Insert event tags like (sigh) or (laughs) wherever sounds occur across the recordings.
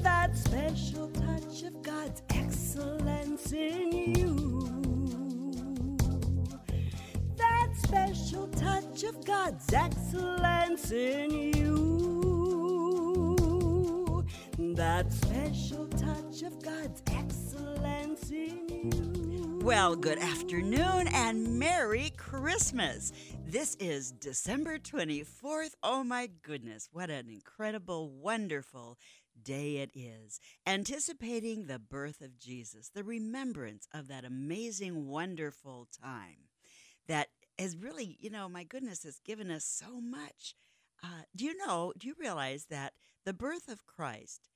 that special touch of God's excellence in you. That special touch of God's excellence in you. That special touch of God's excellence in you. Well, good afternoon and Merry Christmas. This is December 24th. Oh my goodness, what an incredible, wonderful day it is. Anticipating the birth of Jesus, the remembrance of that amazing, wonderful time that has really, you know, my goodness, has given us so much. Uh, do you know, do you realize that the birth of Christ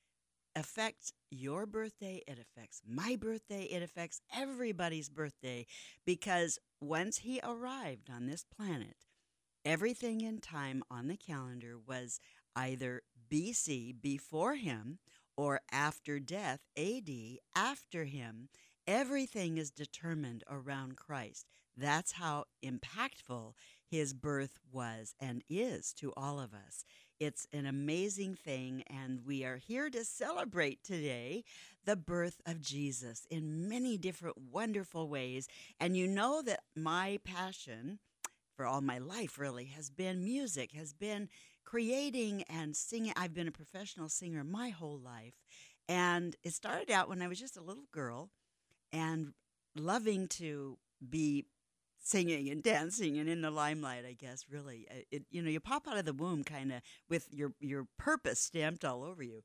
affects your birthday, it affects my birthday, it affects everybody's birthday because once he arrived on this planet, everything in time on the calendar was either BC, before him, or after death, AD, after him. Everything is determined around Christ. That's how impactful his birth was and is to all of us. It's an amazing thing, and we are here to celebrate today the birth of Jesus in many different wonderful ways. And you know that my passion for all my life really has been music, has been creating and singing. I've been a professional singer my whole life. And it started out when I was just a little girl and loving to be singing and dancing and in the limelight i guess really Uh, it, you know you pop out of the womb kind of with your your purpose stamped all over you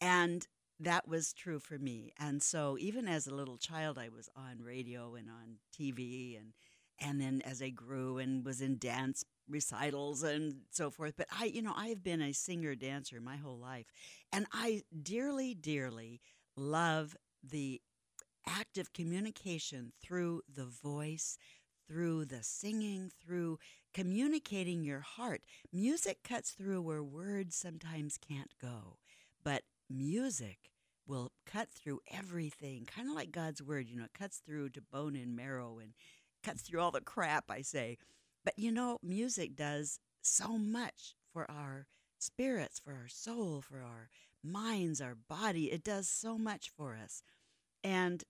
and that was true for me and so even as a little child i was on radio and on tv and and then as i grew and was in dance recitals and so forth but i you know i have been a singer dancer my whole life and i dearly dearly love the act of communication through the voice through the singing, through communicating your heart. Music cuts through where words sometimes can't go, but music will cut through everything, kind of like God's word. You know, it cuts through to bone and marrow and cuts through all the crap, I say. But you know, music does so much for our spirits, for our soul, for our minds, our body. It does so much for us. And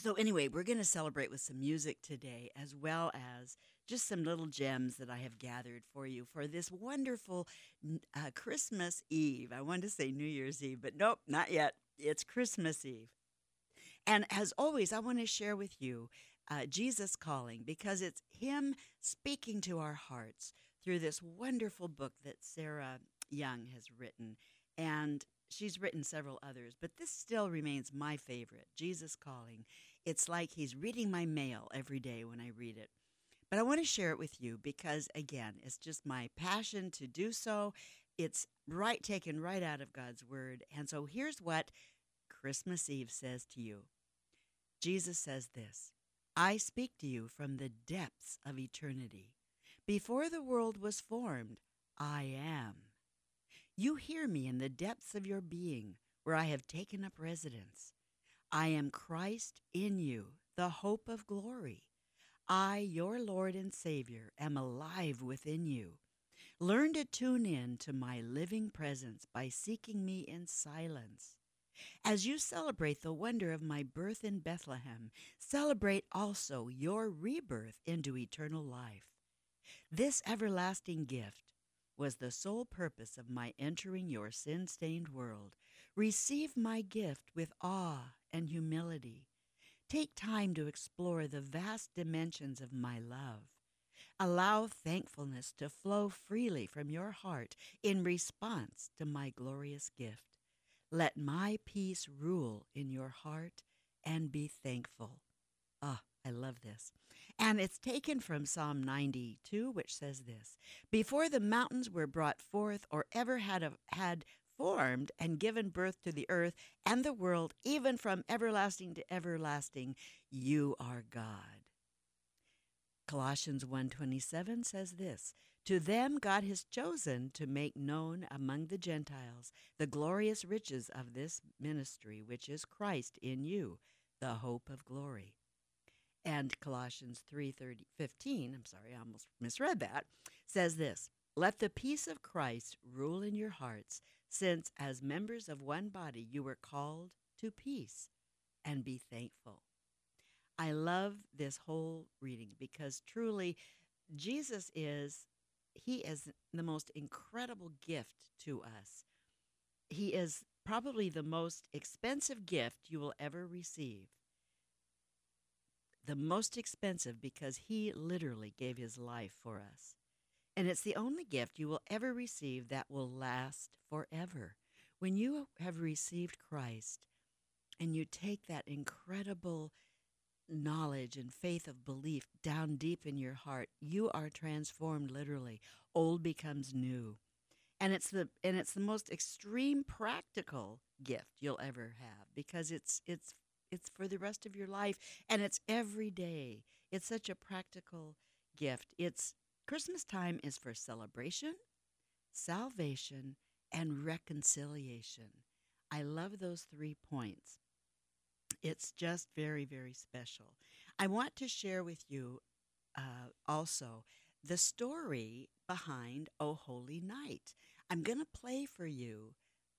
so, anyway, we're going to celebrate with some music today, as well as just some little gems that I have gathered for you for this wonderful uh, Christmas Eve. I wanted to say New Year's Eve, but nope, not yet. It's Christmas Eve. And as always, I want to share with you uh, Jesus calling because it's Him speaking to our hearts through this wonderful book that Sarah Young has written. And she's written several others, but this still remains my favorite Jesus Calling. It's like he's reading my mail every day when I read it. But I want to share it with you because, again, it's just my passion to do so. It's right taken right out of God's Word. And so here's what Christmas Eve says to you Jesus says this I speak to you from the depths of eternity. Before the world was formed, I am. You hear me in the depths of your being, where I have taken up residence. I am Christ in you, the hope of glory. I, your Lord and Savior, am alive within you. Learn to tune in to my living presence by seeking me in silence. As you celebrate the wonder of my birth in Bethlehem, celebrate also your rebirth into eternal life. This everlasting gift was the sole purpose of my entering your sin stained world. Receive my gift with awe and humility. Take time to explore the vast dimensions of my love. Allow thankfulness to flow freely from your heart in response to my glorious gift. Let my peace rule in your heart and be thankful. Ah, I love this. And it's taken from Psalm 92, which says this Before the mountains were brought forth, or ever had, a, had formed and given birth to the earth and the world, even from everlasting to everlasting, you are God. Colossians 1:27 says this, to them God has chosen to make known among the Gentiles the glorious riches of this ministry which is Christ in you, the hope of glory. And Colossians 3:15, I'm sorry, I almost misread that, says this, let the peace of Christ rule in your hearts since as members of one body you were called to peace and be thankful. I love this whole reading because truly Jesus is he is the most incredible gift to us. He is probably the most expensive gift you will ever receive. The most expensive because he literally gave his life for us. And it's the only gift you will ever receive that will last forever. When you have received Christ and you take that incredible knowledge and faith of belief down deep in your heart, you are transformed literally. Old becomes new. And it's the and it's the most extreme practical gift you'll ever have because it's it's it's for the rest of your life and it's every day. It's such a practical gift. It's Christmas time is for celebration, salvation, and reconciliation. I love those three points. It's just very, very special. I want to share with you uh, also the story behind O Holy Night. I'm going to play for you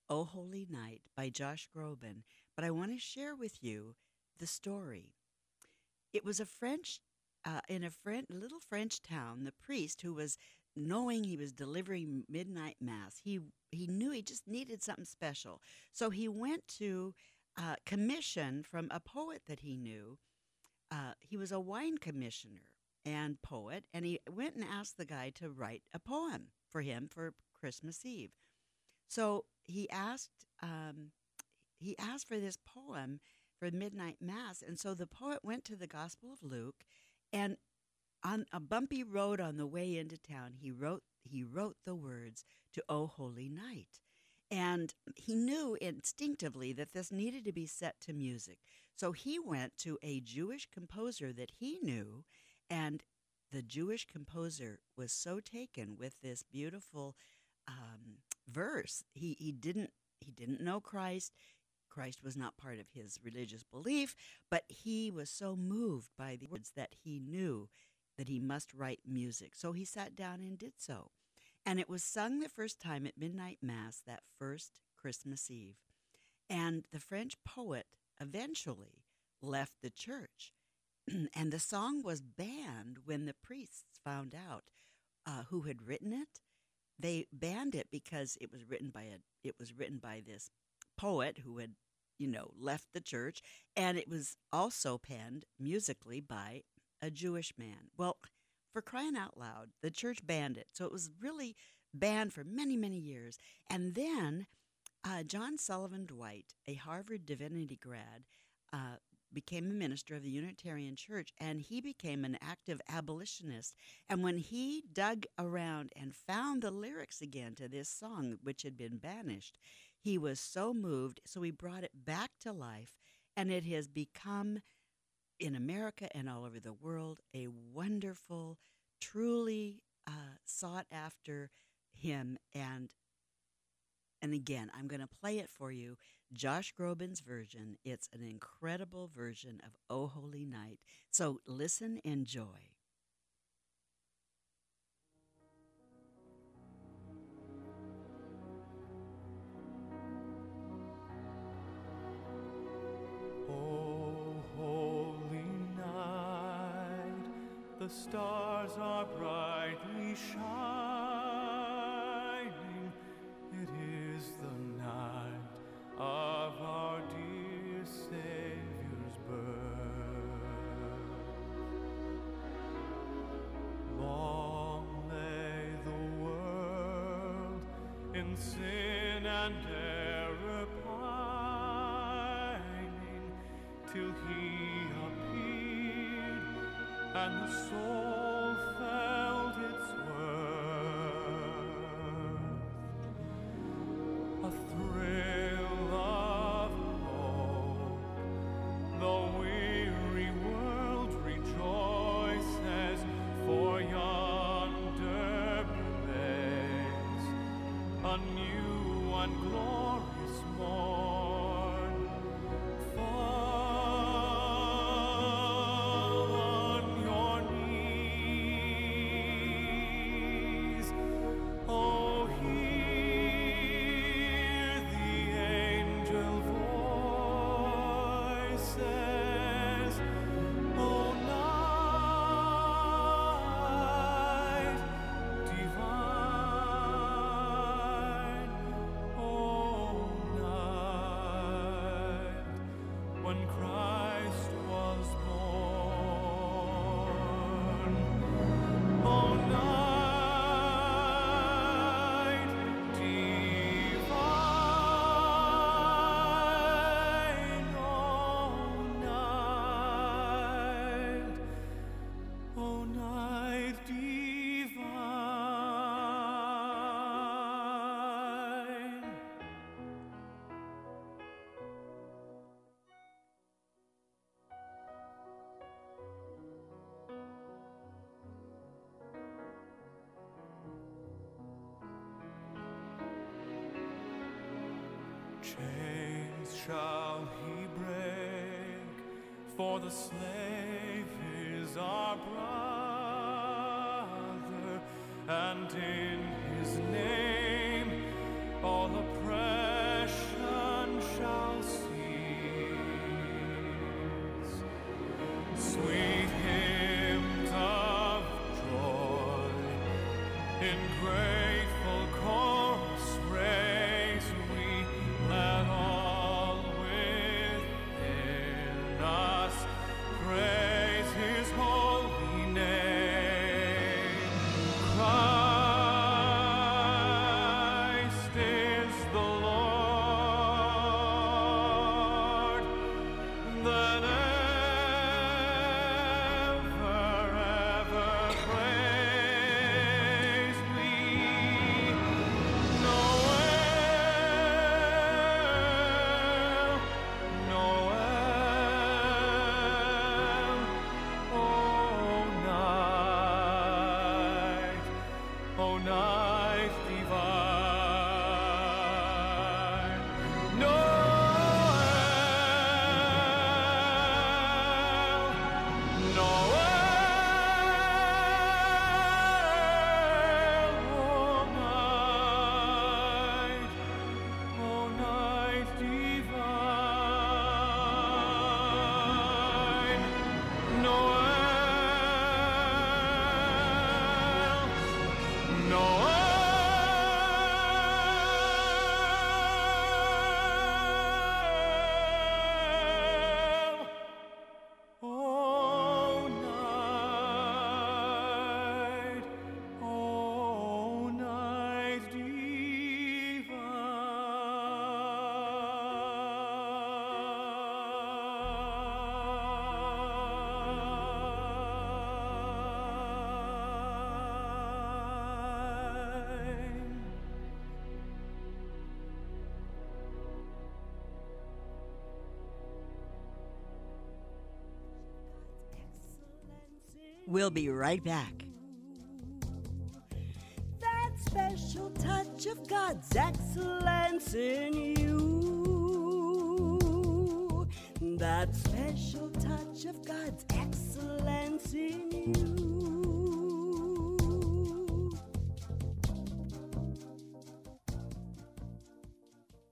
O Holy Night by Josh Groban, but I want to share with you the story. It was a French, uh, in a little French town, the priest who was knowing he was delivering midnight mass, he, he knew he just needed something special. So he went to uh, commission from a poet that he knew. Uh, he was a wine commissioner and poet, and he went and asked the guy to write a poem for him for Christmas Eve. So he asked um, he asked for this poem for midnight mass, and so the poet went to the Gospel of Luke, and on a bumpy road on the way into town, he wrote he wrote the words to "O Holy Night." And he knew instinctively that this needed to be set to music. So he went to a Jewish composer that he knew, and the Jewish composer was so taken with this beautiful um, verse. He, he didn't he didn't know Christ. Christ was not part of his religious belief, but he was so moved by the words that he knew that he must write music. So he sat down and did so. And it was sung the first time at midnight mass that first Christmas Eve. And the French poet eventually left the church. (clears throat) and the song was banned when the priests found out uh, who had written it. They banned it because it was written by a it was written by this poet who had you know left the church, and it was also penned musically by a Jewish man. Well, for crying out loud, the church banned it. So it was really banned for many, many years. And then uh, John Sullivan Dwight, a Harvard Divinity grad, uh, became a minister of the Unitarian Church and he became an active abolitionist. And when he dug around and found the lyrics again to this song, which had been banished, he was so moved. So he brought it back to life and it has become in America and all over the world, a wonderful, truly uh, sought after hymn. And and again, I'm going to play it for you. Josh Groban's version. It's an incredible version of "O Holy Night." So listen, enjoy. The stars are brightly shining. And chains shall he break, for the slave is our brother, and in his name all oppression We'll be right back. That special touch of God's excellence in you. That special touch of God's excellence in you.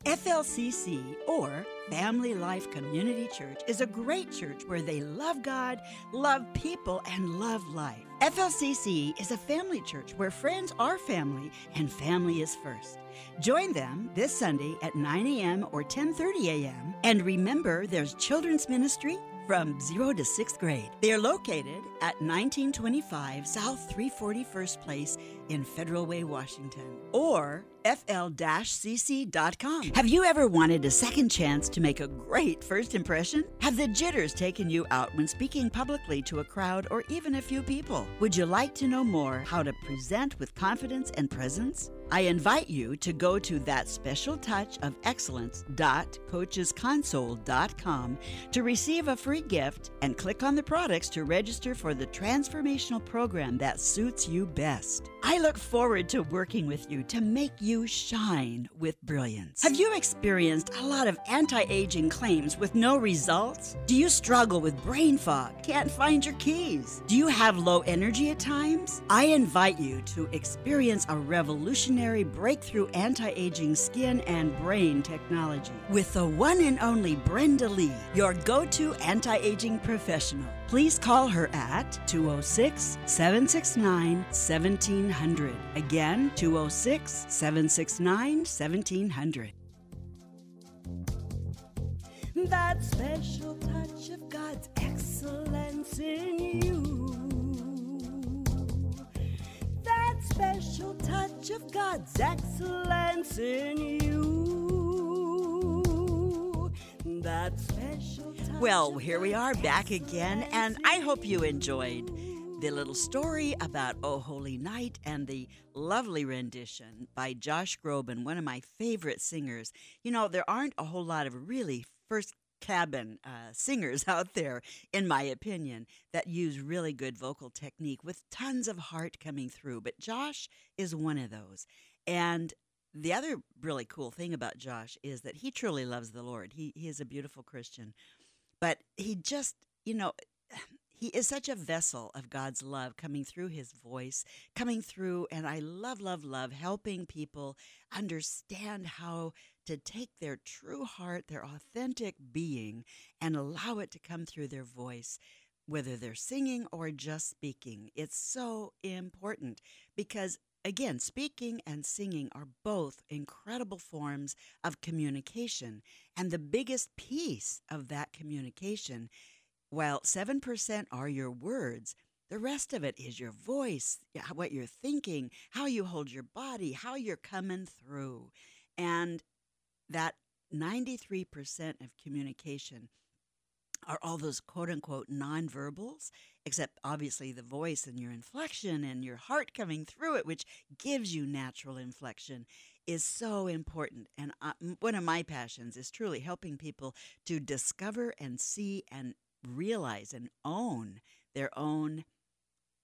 FLCC, or Family Life Community Church, is a great church where they love God, love people, and love life. FLCC is a family church where friends are family and family is first. Join them this Sunday at 9 a.m. or 10:30 a.m. And remember, there's children's ministry from 0 to 6th grade. They are located at 1925 South 341st Place in Federal Way, Washington, or fl-cc.com. Have you ever wanted a second chance to make a great first impression? Have the jitters taken you out when speaking publicly to a crowd or even a few people? Would you like to know more how to present with confidence and presence? I invite you to go to that special touch of excellence.coachesconsole.com to receive a free gift and click on the products to register for the transformational program that suits you best. I look forward to working with you to make you shine with brilliance. Have you experienced a lot of anti aging claims with no results? Do you struggle with brain fog? Can't find your keys? Do you have low energy at times? I invite you to experience a revolutionary breakthrough anti aging skin and brain technology with the one and only Brenda Lee, your go to anti aging professional. Please call her at 206 769 1700. Again, 206 769 1700. That special touch of God's excellence in you. That special touch of God's excellence in you. That special Well, here we are back again, and I hope you enjoyed the little story about Oh Holy Night and the lovely rendition by Josh Groban, one of my favorite singers. You know, there aren't a whole lot of really first cabin uh, singers (laughs) out there, in my opinion, that use really good vocal technique with tons of heart coming through. But Josh is one of those. And the other really cool thing about Josh is that he truly loves the Lord. He he is a beautiful Christian, but he just you know (sighs) he is such a vessel of God's love coming through his voice, coming through, and I love, love, love helping people understand how to take their true heart, their authentic being, and allow it to come through their voice, whether they're singing or just speaking. It's so important because Again, speaking and singing are both incredible forms of communication. And the biggest piece of that communication while 7% are your words, the rest of it is your voice, what you're thinking, how you hold your body, how you're coming through. And that 93% of communication are all those quote unquote nonverbals, except obviously the voice and your inflection and your heart coming through it, which gives you natural inflection, is so important. And uh, one of my passions is truly helping people to discover and see and realize and own their own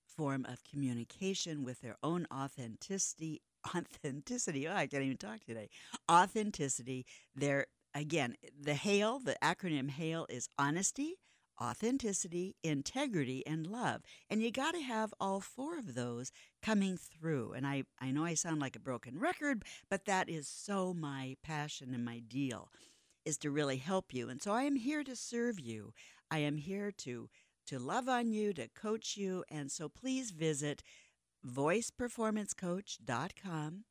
form of communication with their own authenticity (laughs) authenticity. Oh i can't even talk today. Authenticity. Their again the hail the acronym hail is honesty authenticity integrity and love. And you got to have all four of those coming through. And i i know i sound like a broken record but that is so my passion and my deal is to really help you. And so i am here to serve you. I am here to to love on you, to coach you, and so please visit voiceperformancecoach.com.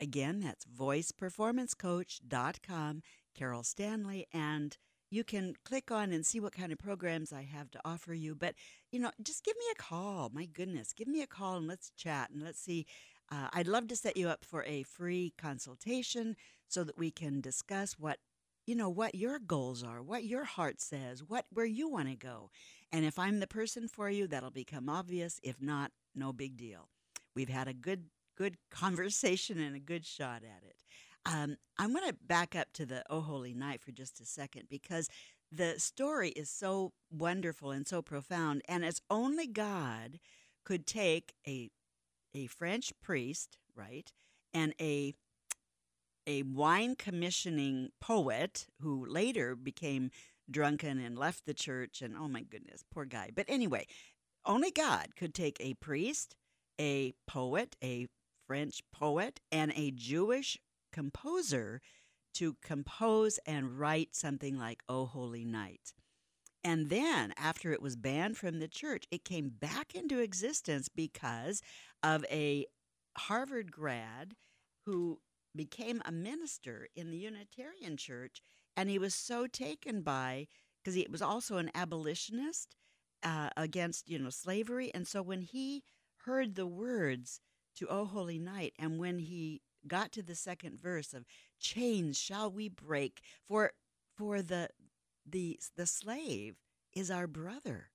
Again, that's voiceperformancecoach.com, Carol Stanley, and you can click on and see what kind of programs I have to offer you. But, you know, just give me a call. My goodness, give me a call and let's chat and let's see. Uh, I'd love to set you up for a free consultation so that we can discuss what you know what your goals are, what your heart says, what where you want to go. And if I'm the person for you, that'll become obvious. If not, no big deal. We've had a good good (laughs) conversation and a good shot at it. Um, I'm going to back up to the Oh Holy Night for just a second because the story is so wonderful and so profound, and it's only God could take a a French priest, right, and a a wine commissioning poet who later became drunken and left the church. And oh my goodness, poor guy. But anyway, only God could take a priest, a poet, a French poet, and a Jewish composer to compose and write something like Oh Holy Night. And then, after it was banned from the church, it came back into existence because of a Harvard grad who became a minister in the Unitarian Church, and he was so taken by because he was also an abolitionist uh, against you know slavery, and so when he heard the words to "O Holy Night," and when he got to the second verse of "Chains shall we break," for for the the the slave is our brother,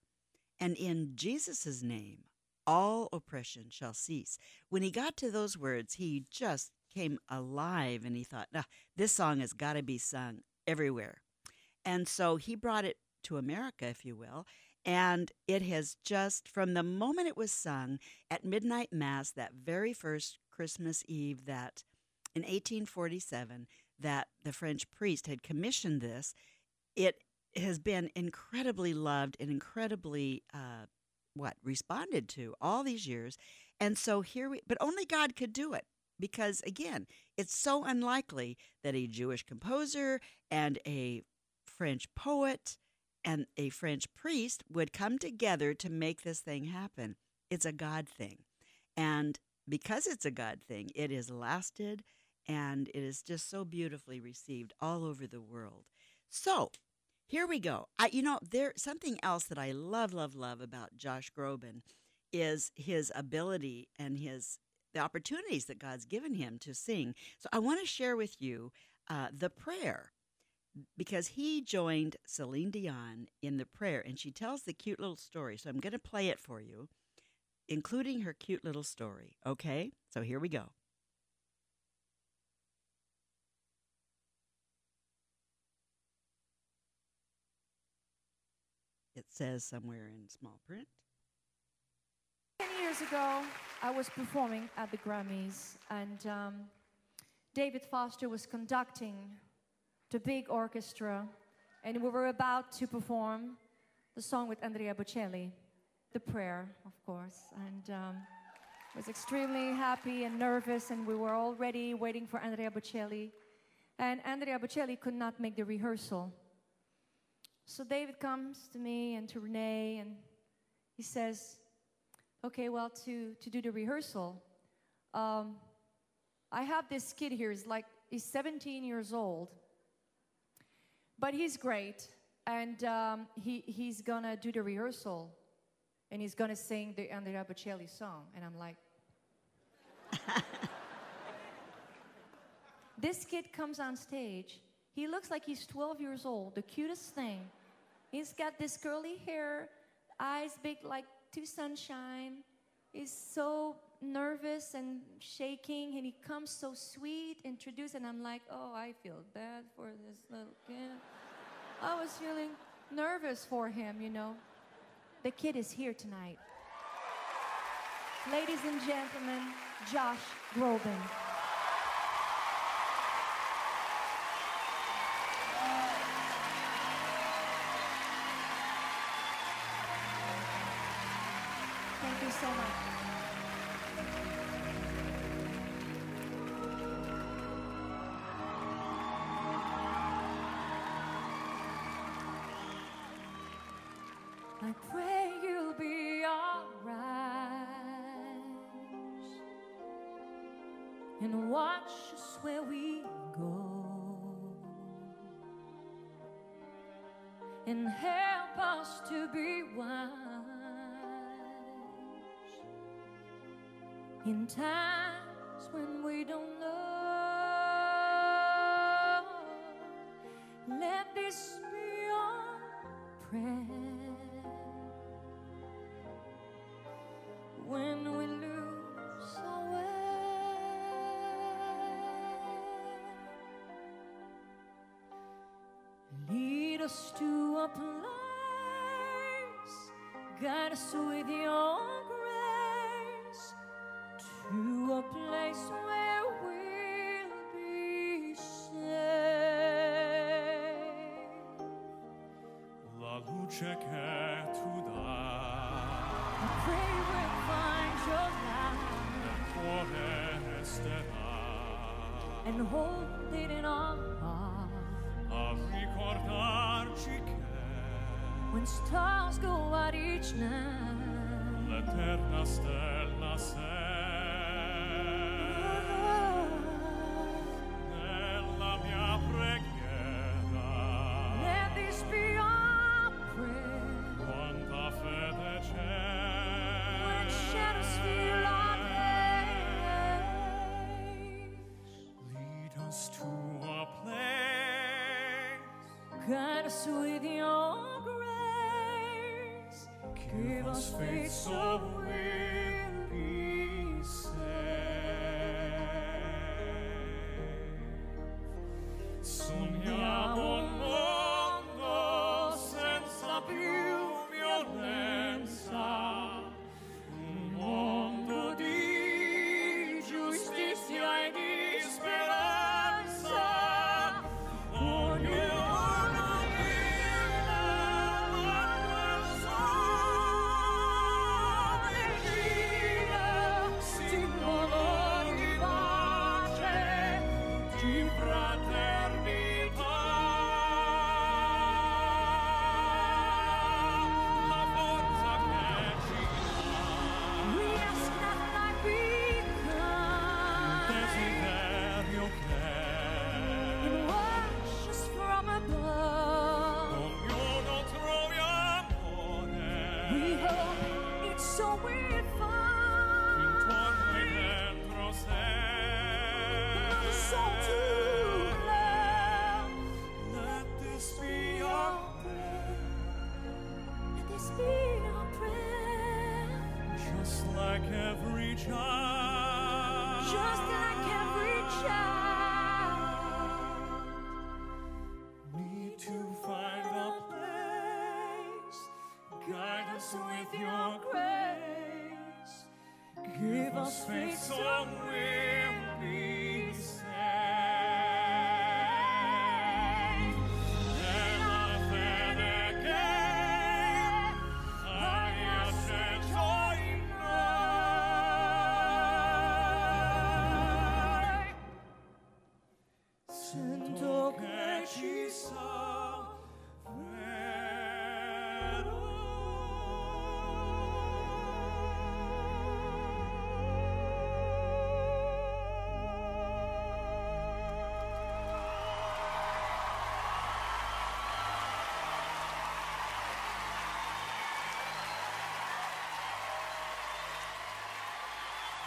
and in Jesus' name all oppression shall cease. When he got to those words, he just came alive and he thought, nah, this song has got to be sung everywhere. And so he brought it to America, if you will. And it has just, from the moment it was sung at midnight mass, that very first Christmas Eve, that in 1847, that the French priest had commissioned this, it has been incredibly loved and incredibly, uh, what, responded to all these years. And so here we, but only God could do it because again, it's so unlikely that a Jewish composer and a French poet and a French priest would come together to make this thing happen. It's a God thing. And because it's a God thing, it has lasted and it is just so beautifully received all over the world. So, here we go. I, you know, there something else that I love, love, love about Josh Groban is his ability and his the opportunities that God's given him to sing. So I want to share with you uh, the prayer because he joined Celine Dion in the prayer and she tells the cute little story. So I'm going to play it for you, including her cute little story. Okay? So here we go. It says somewhere in small print. Ten years ago, I was performing at the Grammys, and um, David Foster was conducting the big orchestra, and we were about to perform the song with Andrea Bocelli, the prayer, of course. And um, was extremely happy and nervous, and we were all ready, waiting for Andrea Bocelli. And Andrea Bocelli could not make the rehearsal. So David comes to me and to Renee, and he says, Okay, well, to, to do the rehearsal, um, I have this kid here. He's like, he's 17 years old, but he's great. And um, he, he's gonna do the rehearsal and he's gonna sing the Andrea Bocelli song. And I'm like, (laughs) this kid comes on stage. He looks like he's 12 years old, the cutest thing. He's got this curly hair, eyes big like two sunshine. He's so nervous and shaking, and he comes so sweet, introduced, and I'm like, oh, I feel bad for this little kid. I was feeling nervous for him, you know. The kid is here tonight. Ladies and gentlemen, Josh Groban. Thank you so much. To be wise in times when we don't know. Let this be our prayer when we lose our way. Lead us to a place, guide us with your grace to a place where we'll be safe. La luce che tu dai, I pray we'll find your nel light cuore resterà and hold it in our heart. When stars go out each night, l'eterna stella sei nella mia preghiera let this be our prayer. quanta fede When shadows fill our days, lead us to a place guide us with your. Give us faith so we'll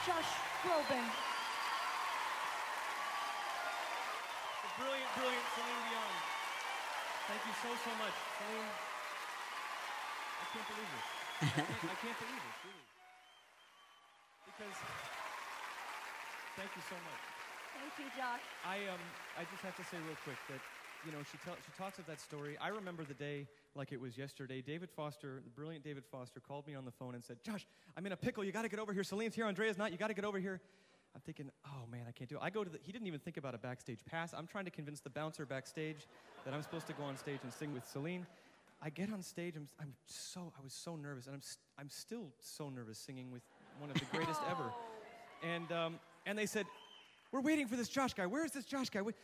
Josh Groban. The brilliant, brilliant Celine Dion. Thank you so, so much. Celine, I can't believe this. I can't, I can't believe this, really. Because, thank you so much. Thank you, Josh. I um I just have to say real quick that you know she tell, she talks of that story. I remember the day like it was yesterday. David Foster, the brilliant David Foster, called me on the phone and said, "Josh, I'm in a pickle. You got to get over here. Celine's here. Andrea's not. You got to get over here." I'm thinking, "Oh man, I can't do it." I go to the. He didn't even think about a backstage pass. I'm trying to convince the bouncer backstage that I'm supposed to go on stage and sing with Celine. I get on stage. I'm, I'm so I was so nervous, and I'm st- I'm still so nervous singing with one of the greatest ever. (laughs) And um, and they said, we're waiting for this Josh guy. Where is this Josh guy? Wait.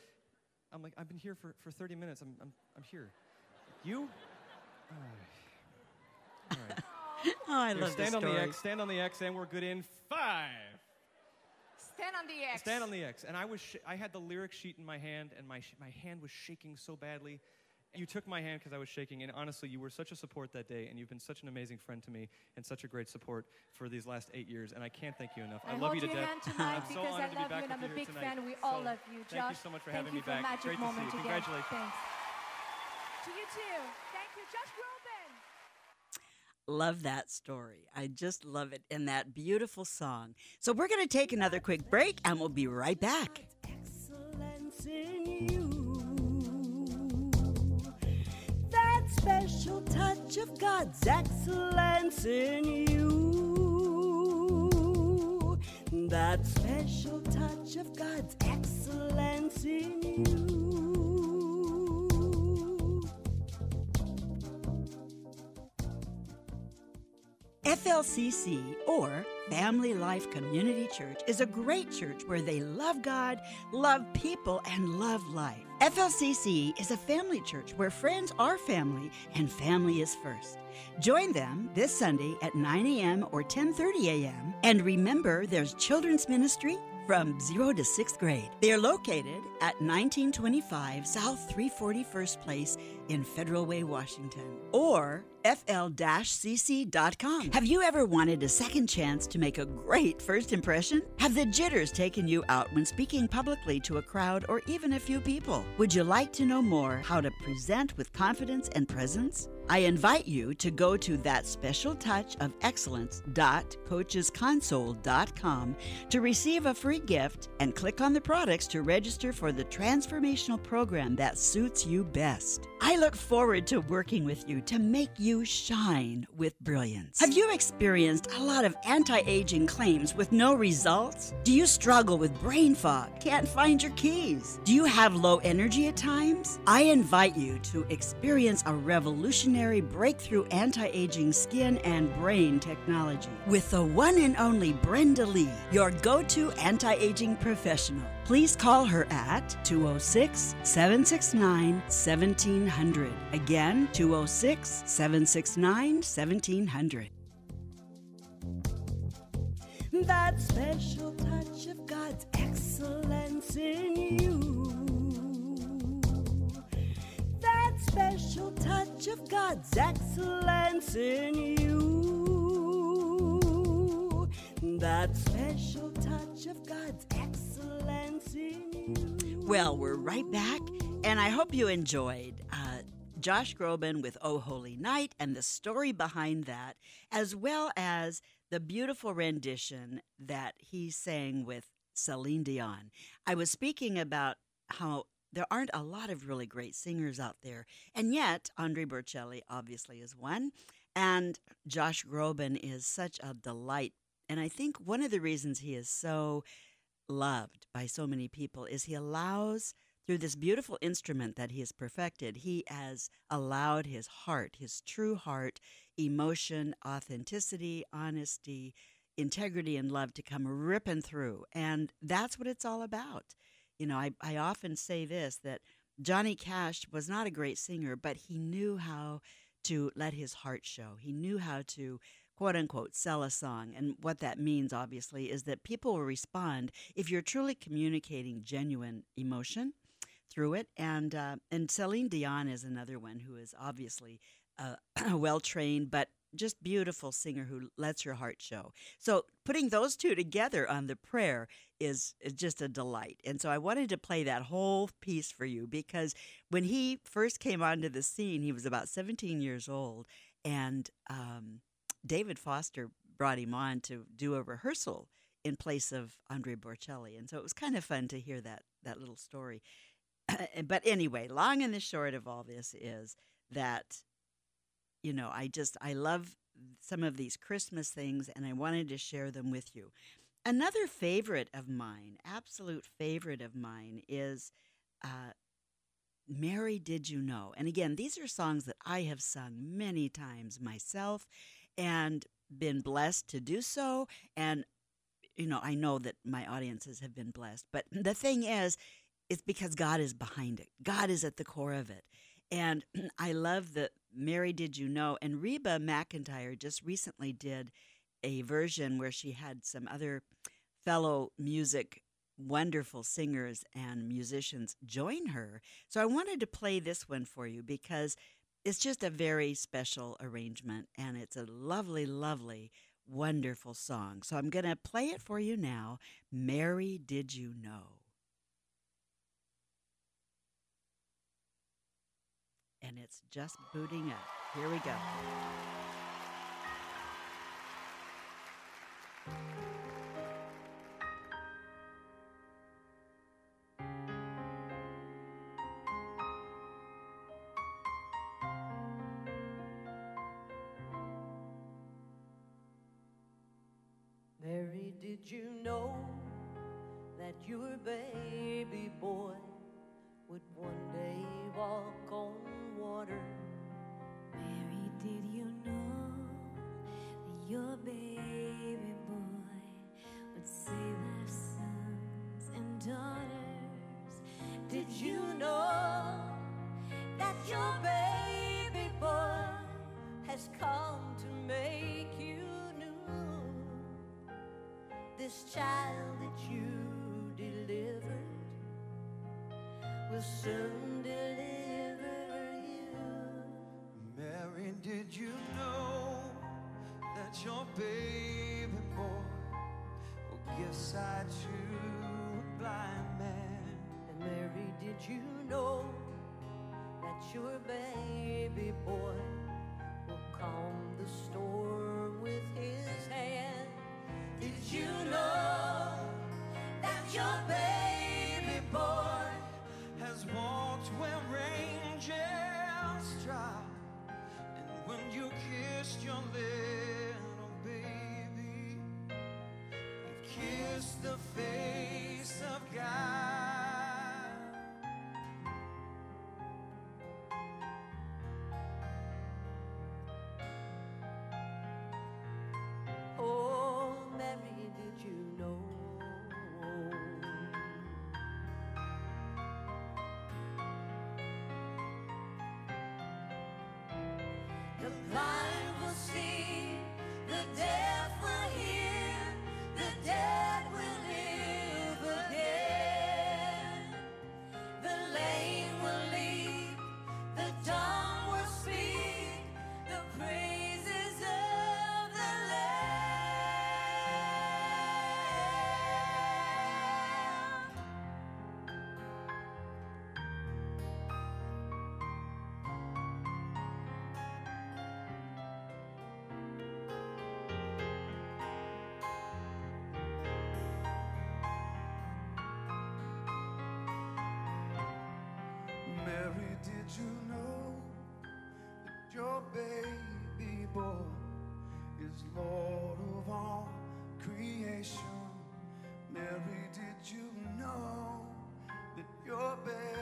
I'm like, I've been here for, for 30 minutes. I'm, I'm, I'm here. You? All right. All right. (laughs) Oh, I Here, love this stand on story. the X, stand on the X, and we're good in five. Stand on the X. Stand on the X. And I was, sh- I had the lyric sheet in my hand, and my, sh- my hand was shaking so badly. You took my hand because I was shaking, and honestly, you were such a support that day, and you've been such an amazing friend to me, and such a great support for these last eight years, and I can't thank you enough. I, I love you to your death. hand (laughs) tonight I'm so because I honored to be love you back and I'm a you here big tonight. fan. We all So, love you. Thank you so much for thank having me for back. magic Great to see you. again. Congratulations. Thanks. To you too. Thank you, Josh Groban. Love that story. I just love it in that beautiful song. So we're going to take another quick break and we'll be right back. Special touch of God's excellence in you. That special touch of God's excellence in you. FLCC, or Family Life Community Church, is a great church where they love God, love people, and love life. FLCC is a family church where friends are family and family is first. Join them this Sunday at 9 a.m. or 10:30 a.m. And remember, there's children's ministry from 0 to 6th grade. They are located at 1925 South 341st Place in Federal Way, Washington, or fl-cc.com. Have you ever wanted a second chance to make a great first impression? Have the jitters taken you out when speaking publicly to a crowd or even a few people? Would you like to know more how to present with confidence and presence? I invite you to go to that special touch of excellence.coachesconsole.com to receive a free gift and click on the products to register for the transformational program that suits you best. I look forward to working with you to make you shine with brilliance. Have you experienced a lot of anti aging claims with no results? Do you struggle with brain fog? Can't find your keys? Do you have low energy at times? I invite you to experience a revolutionary breakthrough anti aging skin and brain technology with the one and only Brenda Lee, your go to anti aging professional. Please call her at 206 769 1700. Again, 206 769 1700. That special touch of God's excellence in you. That special touch of God's excellence in you. That special touch of God's. Well, we're right back, and I hope you enjoyed uh, Josh Groban with Oh Holy Night and the story behind that, as well as the beautiful rendition that he sang with Celine Dion. I was speaking about how there aren't a lot of really great singers out there, and yet Andre Bocelli obviously is one, and Josh Groban is such a delight. And I think one of the reasons he is so loved by so many people is he allows through this beautiful instrument that he has perfected he has allowed his heart his true heart emotion authenticity honesty integrity and love to come ripping through. And that's what it's all about. You know i, I often say this that johnny cash was not a great singer but he knew how to let his heart show. He knew how to quote unquote sell a song. And what that means, obviously, is that people will respond if you're truly communicating genuine emotion through it. And uh, and Celine Dion is another one who is obviously uh, (clears throat) well trained, but just beautiful singer who lets her heart show. So putting those two together on the prayer is, is just a delight. And so I wanted to play that whole piece for you because when he first came onto the scene, he was about 17 years old, and um, David Foster brought him on to do a rehearsal in place of Andre Bocelli, and so it was kind of fun to hear that that little story. (clears throat) but anyway, long and the short of all this is that you know, I just I love some of these Christmas things and I wanted to share them with you. Another favorite of mine, absolute favorite of mine is uh, Mary Did You Know? And again, these are songs that I have sung many times myself and been blessed to do so. And, you know, I know that my audiences have been blessed. But the thing is, it's because God is behind it, God is at the core of it. And (clears throat) I love the Mary Did You Know? And Reba McEntire just recently did a version where she had some other fellow music wonderful singers and musicians join her. So I wanted to play this one for you because it's just a very special arrangement and it's a lovely, lovely, wonderful song. So I'm going to play it for you now. Mary, did you know? And it's just booting up. Here we go. Daughters? Did you know that your baby boy has come to make you new? This child that you delivered will soon deliver you. Mary, did you know that your baby boy will give sight to blind man? And Mary, did you know that your baby boy will calm the storm with his hand? Did you know that your baby boy Has walked where angels trod, and when you kissed your little baby, you kissed the face of God. You know that your baby boy is Lord of all creation? Mary, did you know that your baby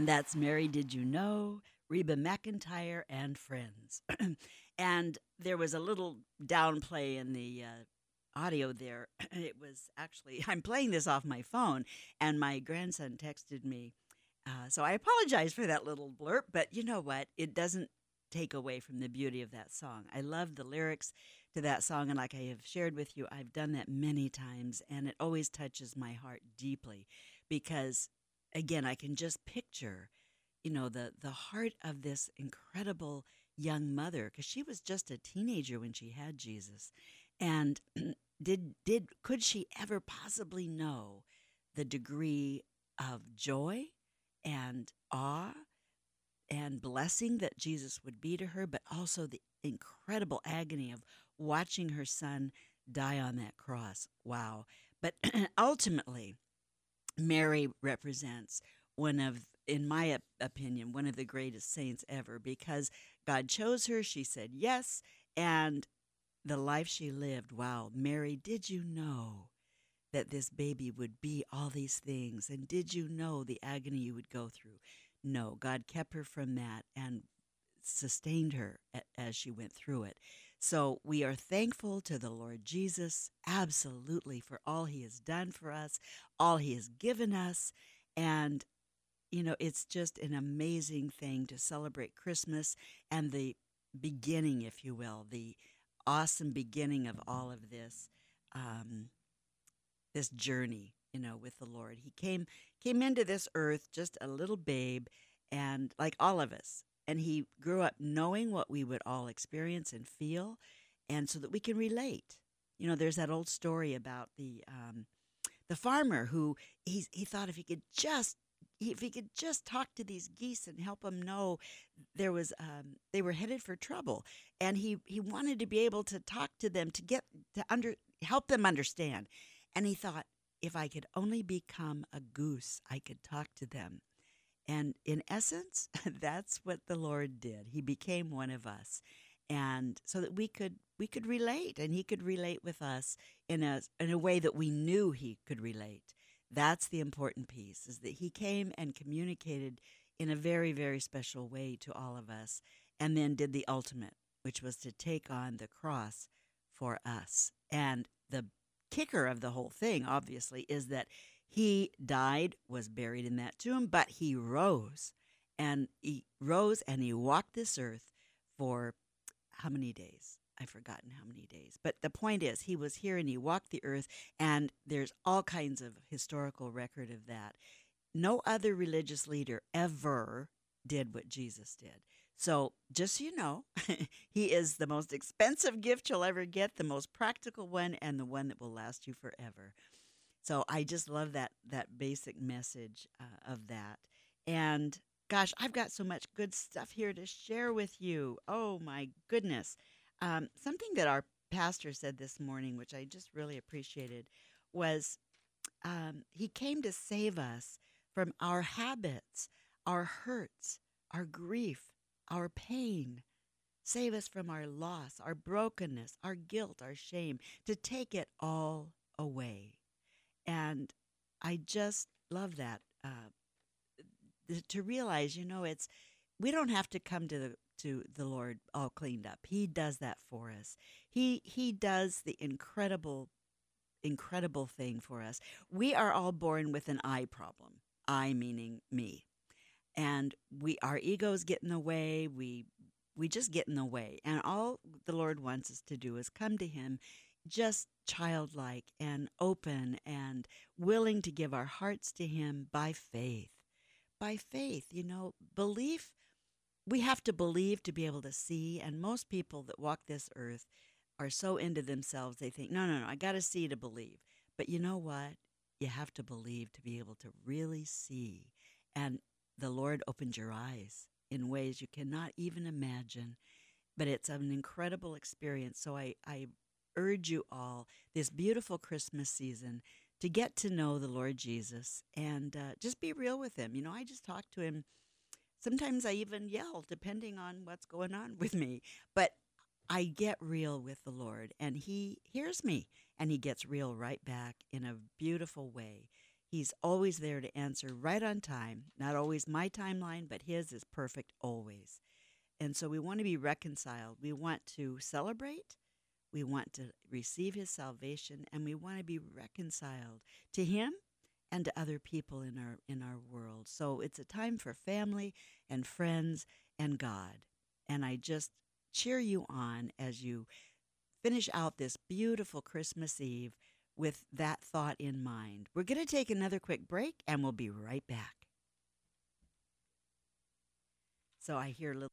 And that's Mary Did You Know, Reba McEntire, and Friends. (clears throat) and there was a little downplay in the uh, audio there. (clears throat) it was actually, (laughs) I'm playing this off my phone, and my grandson texted me. Uh, so I apologize for that little blurb, but you know what? It doesn't take away from the beauty of that song. I love the lyrics to that song, and like I have shared with you, I've done that many times, and it always touches my heart deeply because again, I can just picture, you know, the the heart of this incredible young mother because she was just a teenager when she had Jesus, and (clears throat) did did could she ever possibly know the degree of joy and awe and blessing that Jesus would be to her, but also the incredible agony of watching her son die on that cross. Wow. But (clears throat) ultimately, Mary represents one of, in my op- opinion, one of the greatest saints ever because God chose her. She said yes. And the life she lived, wow, Mary, did you know that this baby would be all these things? And did you know the agony you would go through? No, God kept her from that and sustained her as she went through it. So we are thankful to the Lord Jesus, absolutely, for all he has done for us, all he has given us. And, you know, it's just an amazing thing to celebrate Christmas and the beginning, if you will, the awesome beginning of all of this. Um, this journey, you know, with the Lord. He came came into this earth just a little babe and like all of us. And he grew up knowing what we would all experience and feel and so that we can relate. You know, there's that old story about the um, the farmer who he he thought if he could just if he could just talk to these geese and help them know there was um, they were headed for trouble and he he wanted to be able to talk to them to get to under help them understand and he thought if i could only become a goose i could talk to them and in essence (laughs) that's what the lord did. He became one of us. And so that we could we could relate and he could relate with us in a in a way that we knew he could relate. That's the important piece is that he came and communicated in a very very special way to all of us and then did the ultimate which was to take on the cross for us. And the kicker of the whole thing obviously is that he died was buried in that tomb but he rose and he rose and he walked this earth for how many days I've forgotten how many days. But the point is, he was here and he walked the earth, and there's all kinds of historical record of that. No other religious leader ever did what Jesus did. So, just so you know, (laughs) he is the most expensive gift you'll ever get, the most practical one, and the one that will last you forever. So, I just love that that basic message uh, of that. And gosh, I've got so much good stuff here to share with you. Oh my goodness. Um, something that our pastor said this morning, which I just really appreciated, was um, he came to save us from our habits, our hurts, our grief, our pain. Save us from our loss, our brokenness, our guilt, our shame, to take it all away. And I just love that. Uh, to realize, you know, it's we don't have to come to the to the Lord all cleaned up. He does that for us. He he does the incredible incredible thing for us. We are all born with an I problem. I meaning me. And we our egos get in the way. We we just get in the way. And all the Lord wants us to do is come to him just childlike and open and willing to give our hearts to him by faith. By faith, you know, belief we have to believe to be able to see. And most people that walk this earth are so into themselves, they think, no, no, no, I got to see to believe. But you know what? You have to believe to be able to really see. And the Lord opened your eyes in ways you cannot even imagine. But it's an incredible experience. So I, I urge you all this beautiful Christmas season to get to know the Lord Jesus and uh, just be real with Him. You know, I just talk to Him. Sometimes I even yell, depending on what's going on with me. But I get real with the Lord, and He hears me, and He gets real right back in a beautiful way. He's always there to answer right on time. Not always my timeline, but His is perfect always. And so we want to be reconciled. We want to celebrate. We want to receive His salvation, and we want to be reconciled to Him and to other people in our in our world. So it's a time for family and friends and God. And I just cheer you on as you finish out this beautiful Christmas Eve with that thought in mind. We're going to take another quick break and we'll be right back. So I hear little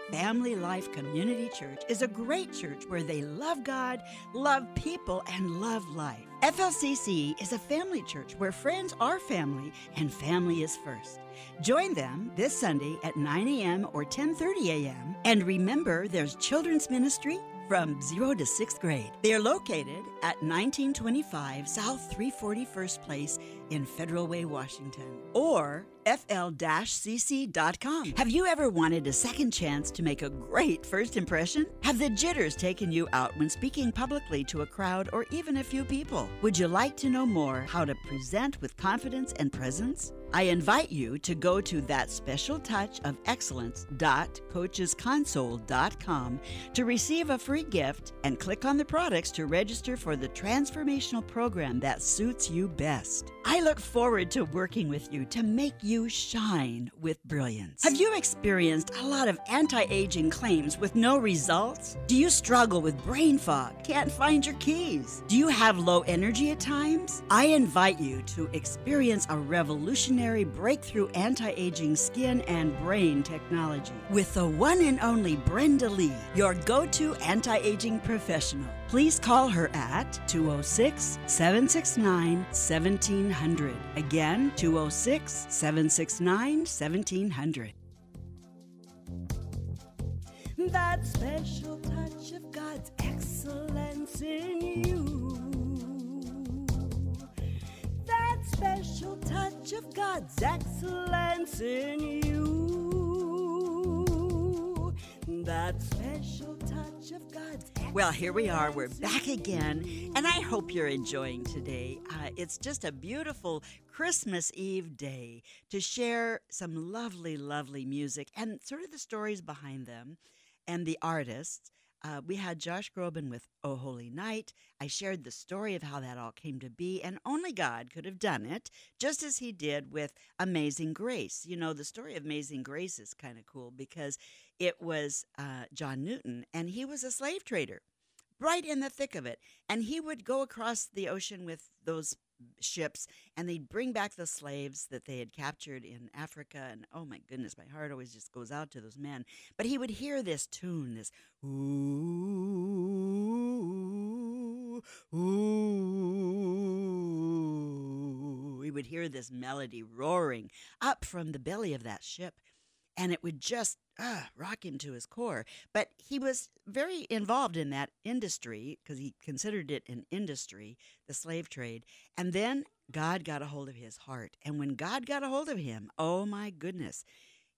Family Life Community Church is a great church where they love God, love people, and love life. FLCC is a family church where friends are family and family is first. Join them this Sunday at 9 a.m. or 10:30 a.m. And remember, there's children's ministry from 0 to 6th grade. They are located at 1925 South 341st Place in Federal Way, Washington, or fl-cc.com. Have you ever wanted a second chance to make a great first impression? Have the jitters taken you out when speaking publicly to a crowd or even a few people? Would you like to know more how to present with confidence and presence? I invite you to go to that special touch of excellence.coachesconsole.com to receive a free gift and click on the products to register for the transformational program that suits you best. I look forward to working with you to make you shine with brilliance. Have you experienced a lot of anti aging claims with no results? Do you struggle with brain fog? Can't find your keys? Do you have low energy at times? I invite you to experience a revolutionary breakthrough anti aging skin and brain technology with the one and only Brenda Lee, your go to anti aging professional. Please call her at 206 769 1700. Again, 206 769 1700. that special touch of God's excellence in you. Special touch of God's excellence in you. That special touch of God's Well, here we are. We're back again, and I hope you're enjoying today. Uh, it's just a beautiful Christmas Eve day to share some lovely, lovely music and sort of the stories behind them and the artists. Uh, we had Josh Groban with Oh Holy Night. I shared the story of how that all came to be, and only God could have done it, just as He did with Amazing Grace. You know, the story of Amazing Grace is kind of cool because it was uh, John Newton, and he was a slave trader right in the thick of it. And he would go across the ocean with those ships and they'd bring back the slaves that they had captured in Africa. And oh my goodness, my heart always just goes out to those men. But he would hear this tune, this ooh, ooh. He would hear this melody roaring up from the belly of that ship and it would just uh, rock him to his core. But he was very involved in that industry because he considered it an industry, the slave trade. And then God got a hold of his heart. And when God got a hold of him, oh my goodness,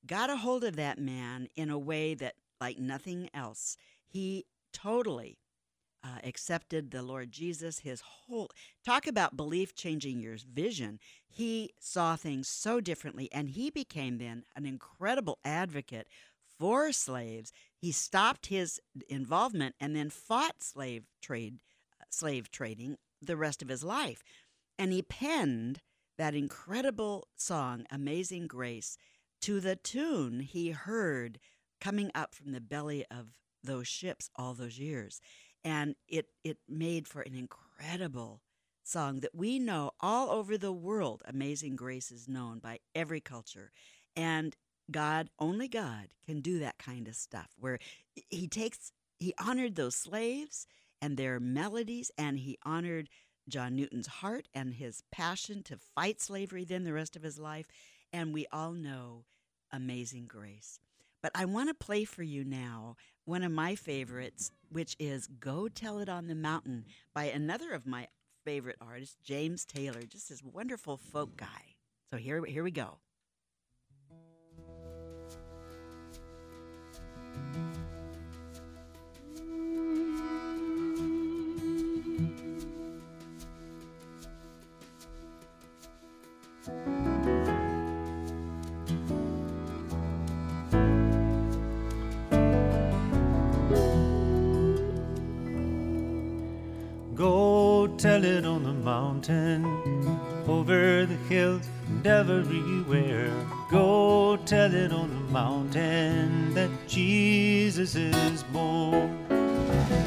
got a hold of that man in a way that, like nothing else, he totally uh, accepted the Lord Jesus, his whole talk about belief changing your vision. He saw things so differently, and he became then an incredible advocate for slaves. He stopped his involvement and then fought slave trade, slave trading the rest of his life, and he penned that incredible song, Amazing Grace, to the tune he heard coming up from the belly of those ships all those years. And it, it made for an incredible song that we know all over the world. Amazing Grace is known by every culture. And God, only God, can do that kind of stuff where he takes, he honored those slaves and their melodies, and he honored John Newton's heart and his passion to fight slavery then the rest of his life. And we all know Amazing Grace. But I want to play for you now one of my favorites, which is Go Tell It on the Mountain by another of my favorite artists, James Taylor, just this wonderful folk guy. So here, here we go. Tell it on the mountain, over the hills and everywhere. Go tell it on the mountain that Jesus is born.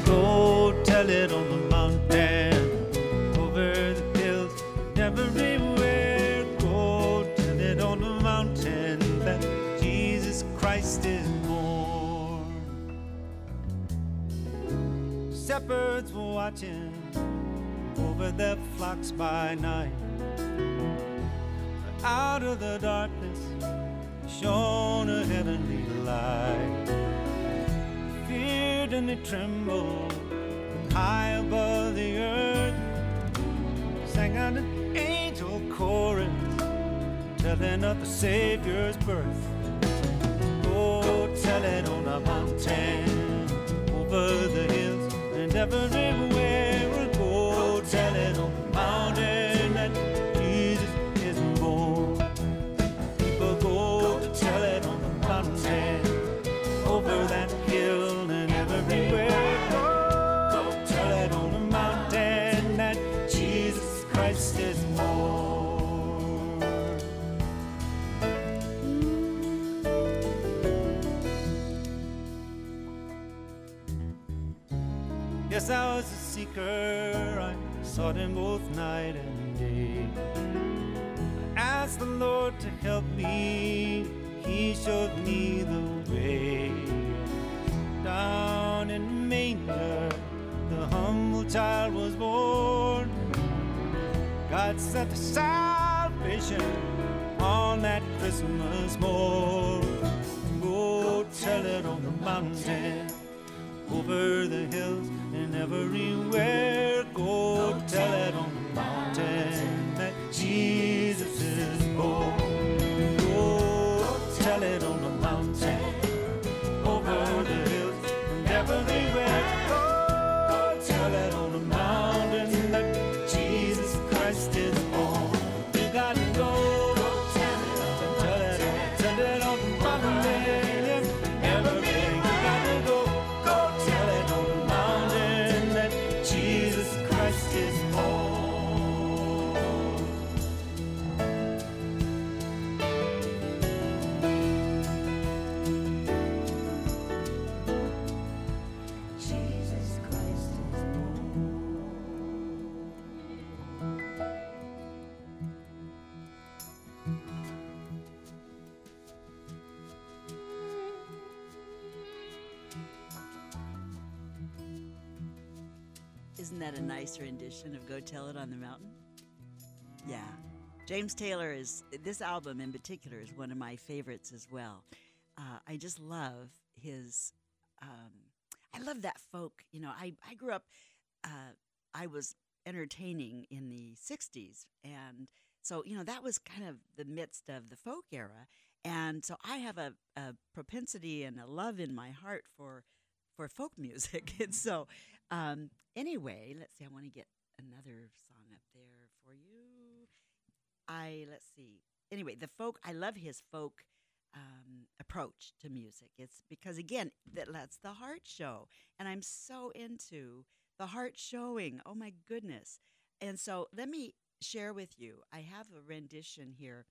Go tell it on the mountain, over the hills and everywhere. Go tell it on the mountain that Jesus Christ is born. Shepherds were watching over their flocks by night. But out of the darkness shone a heavenly light. Feared and they trembled high above the earth. Sang out an angel chorus telling of the Savior's birth. Go tell it on the mountain, over the hills and everywhere. I sought him both night and day. I asked the Lord to help me. He showed me the way. Down in manger, the humble child was born. God sent salvation on that Christmas morn. Go tell it on the mountain over the hills and everywhere. Go tell it on the mountain that Jesus is born. Of Go Tell It on the Mountain? Yeah. James Taylor is, this album in particular is one of my favorites as well. Uh, I just love his, um, I love that folk. You know, I, I grew up, uh, I was entertaining in the 60s. And so, you know, that was kind of the midst of the folk era. And so I have a, a propensity and a love in my heart for for folk music. (laughs) and so, um, anyway, let's see. I want to get another song up there for you. I let's see. Anyway, the folk. I love his folk um, approach to music. It's because again that lets the heart show, and I'm so into the heart showing. Oh my goodness! And so let me share with you. I have a rendition here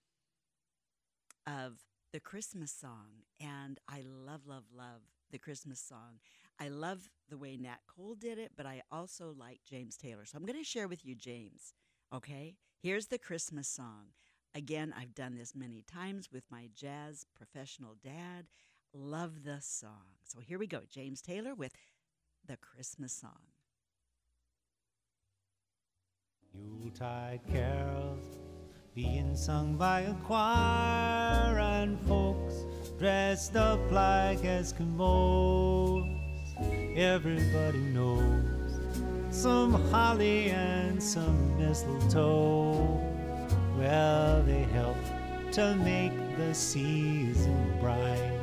of the Christmas song, and I love, love, love the Christmas song. I love the way Nat Cole did it, but I also like James Taylor. So I'm going to share with you James. Okay? Here's the Christmas song. Again, I've done this many times with my jazz professional dad. Love the song. So here we go James Taylor with the Christmas song. Yuletide carols being sung by a choir and folks dressed up like Eskimos. Everybody knows some holly and some mistletoe. Well, they help to make the season bright.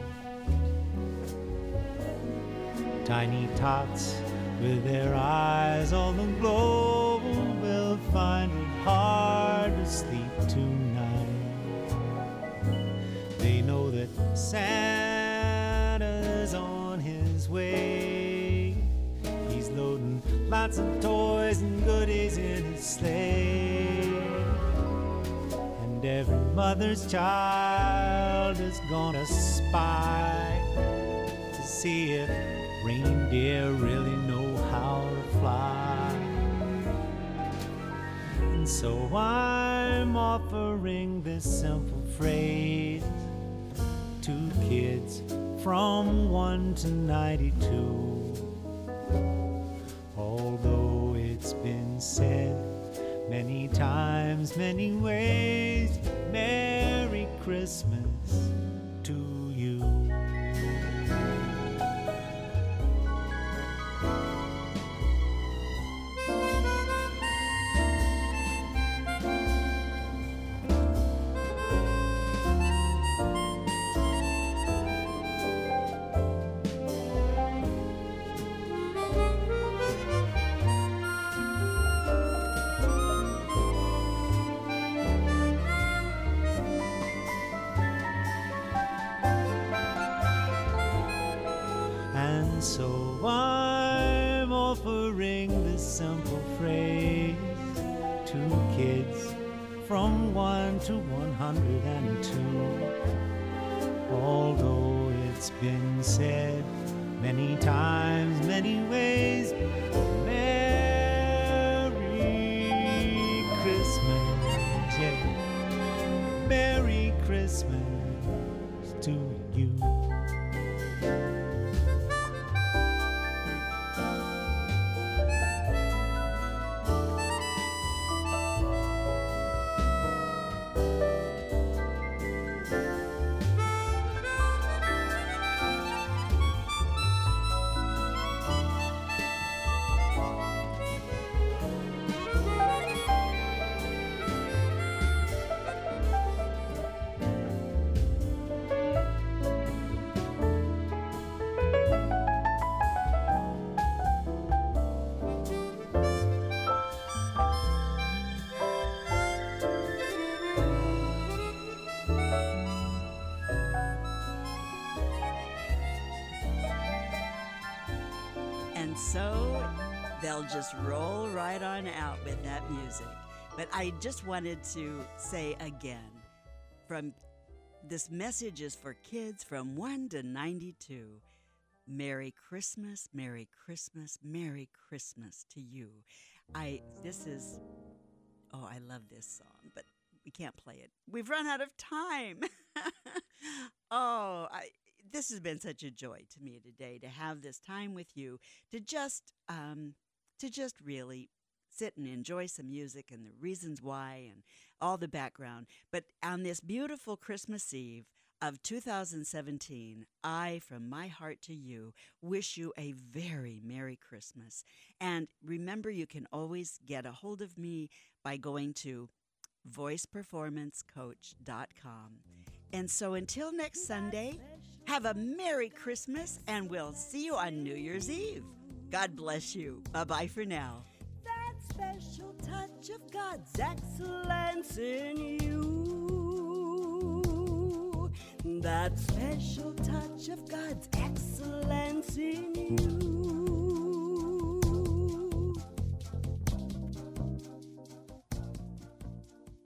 Tiny tots with their eyes the globe will find it hard to sleep tonight. They know that Santa's lots of toys and goodies in his sleigh. And every mother's child is gonna spy to see if reindeer really know how to fly. And so I'm offering this simple phrase to kids from 1 to 92. Many times, many ways, Merry Christmas they'll just roll right on out with that music. But I just wanted to say again from this message is for kids from 1 to 92. Merry Christmas, Merry Christmas, Merry Christmas to you. I this is oh, I love this song, but we can't play it. We've run out of time. (laughs) oh, I this has been such a joy to me today to have this time with you to just um, to just really sit and enjoy some music and the reasons why and all the background. But on this beautiful Christmas Eve of 2017, I, from my heart to you, wish you a very Merry Christmas. And remember, you can always get a hold of me by going to voiceperformancecoach.com. And so until next Sunday, have a Merry Christmas and we'll see you on New Year's Eve. God bless you. Bye bye for now. that special touch of God's excellence in you. That special touch of God's excellence in you.